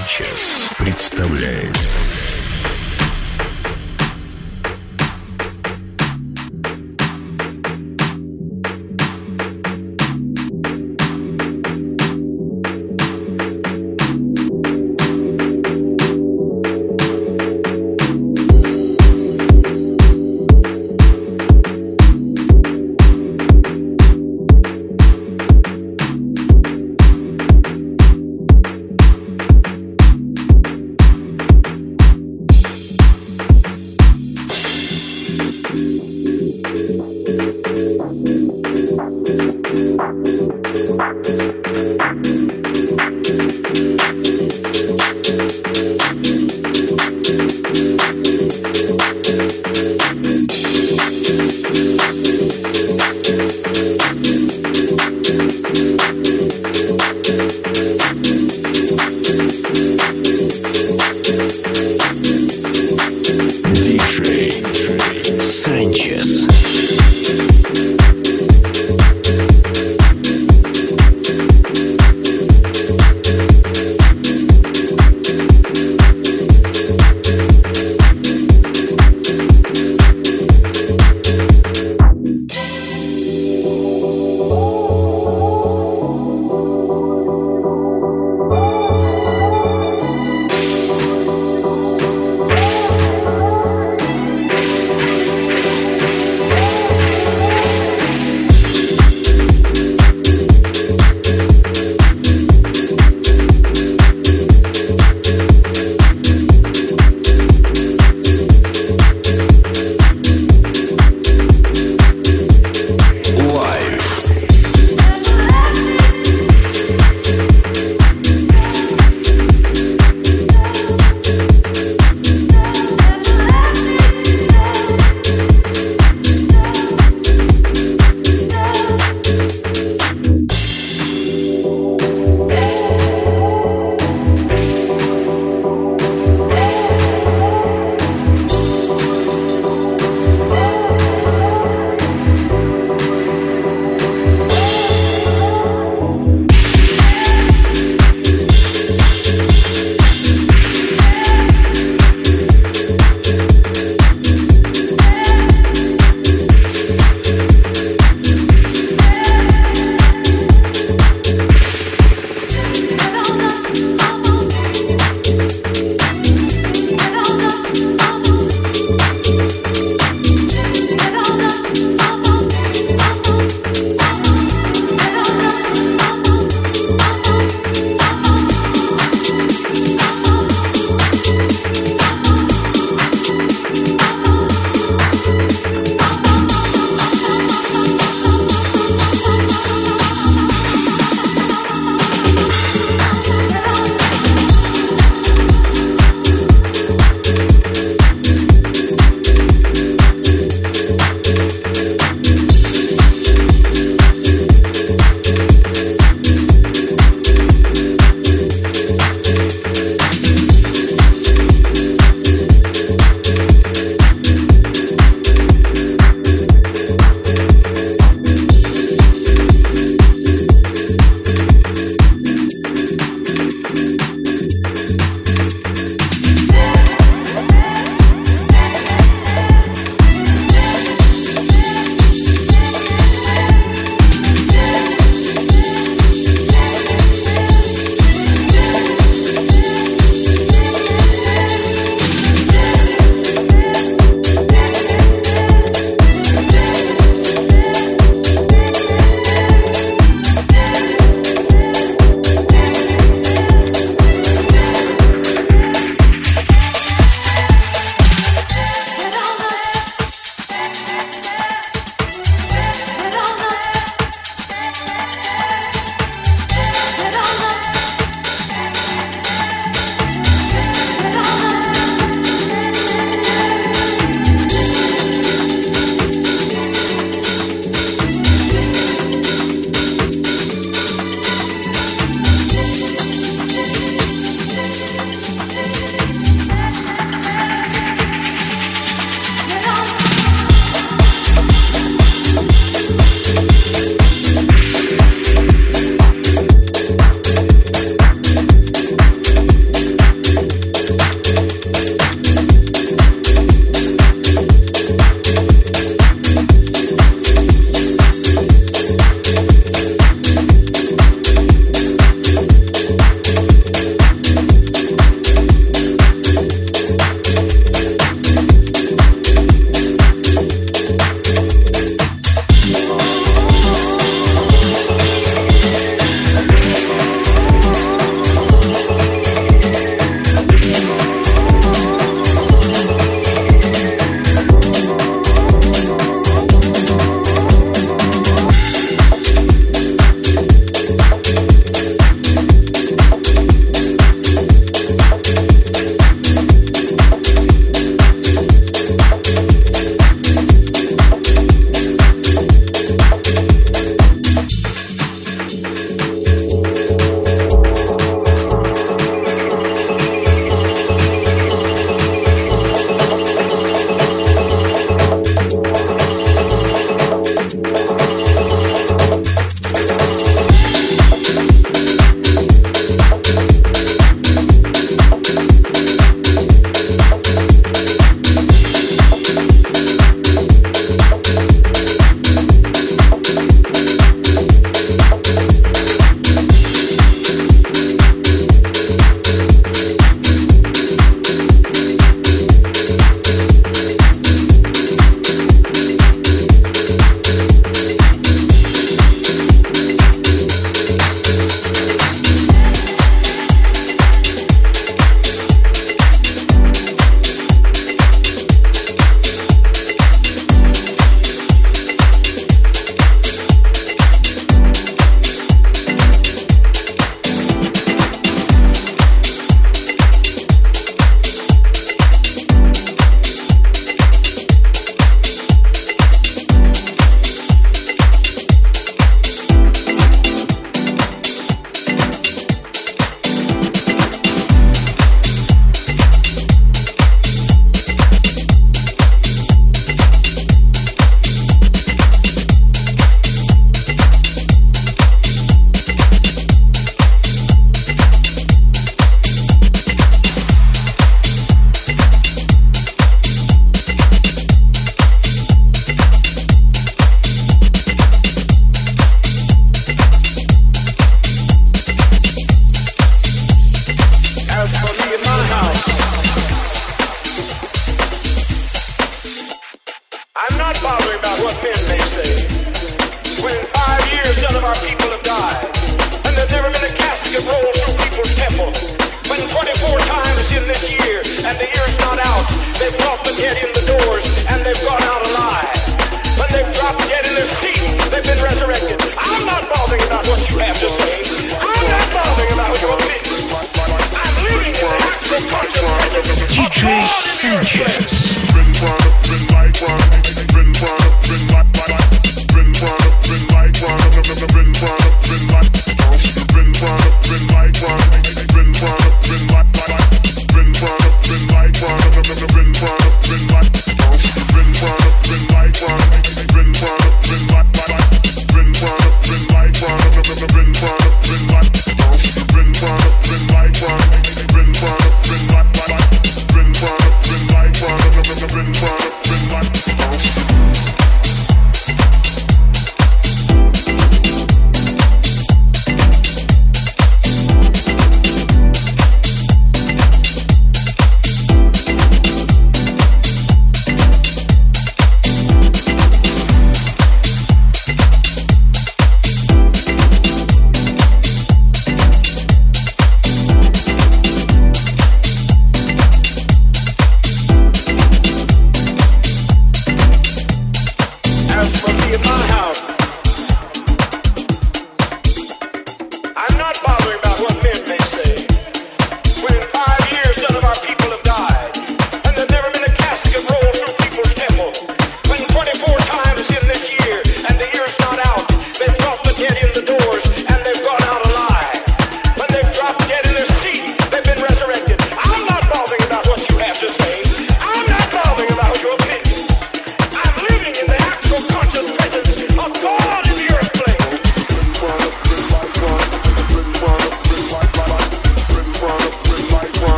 Санчес представляет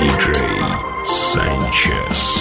DJ Sanchez.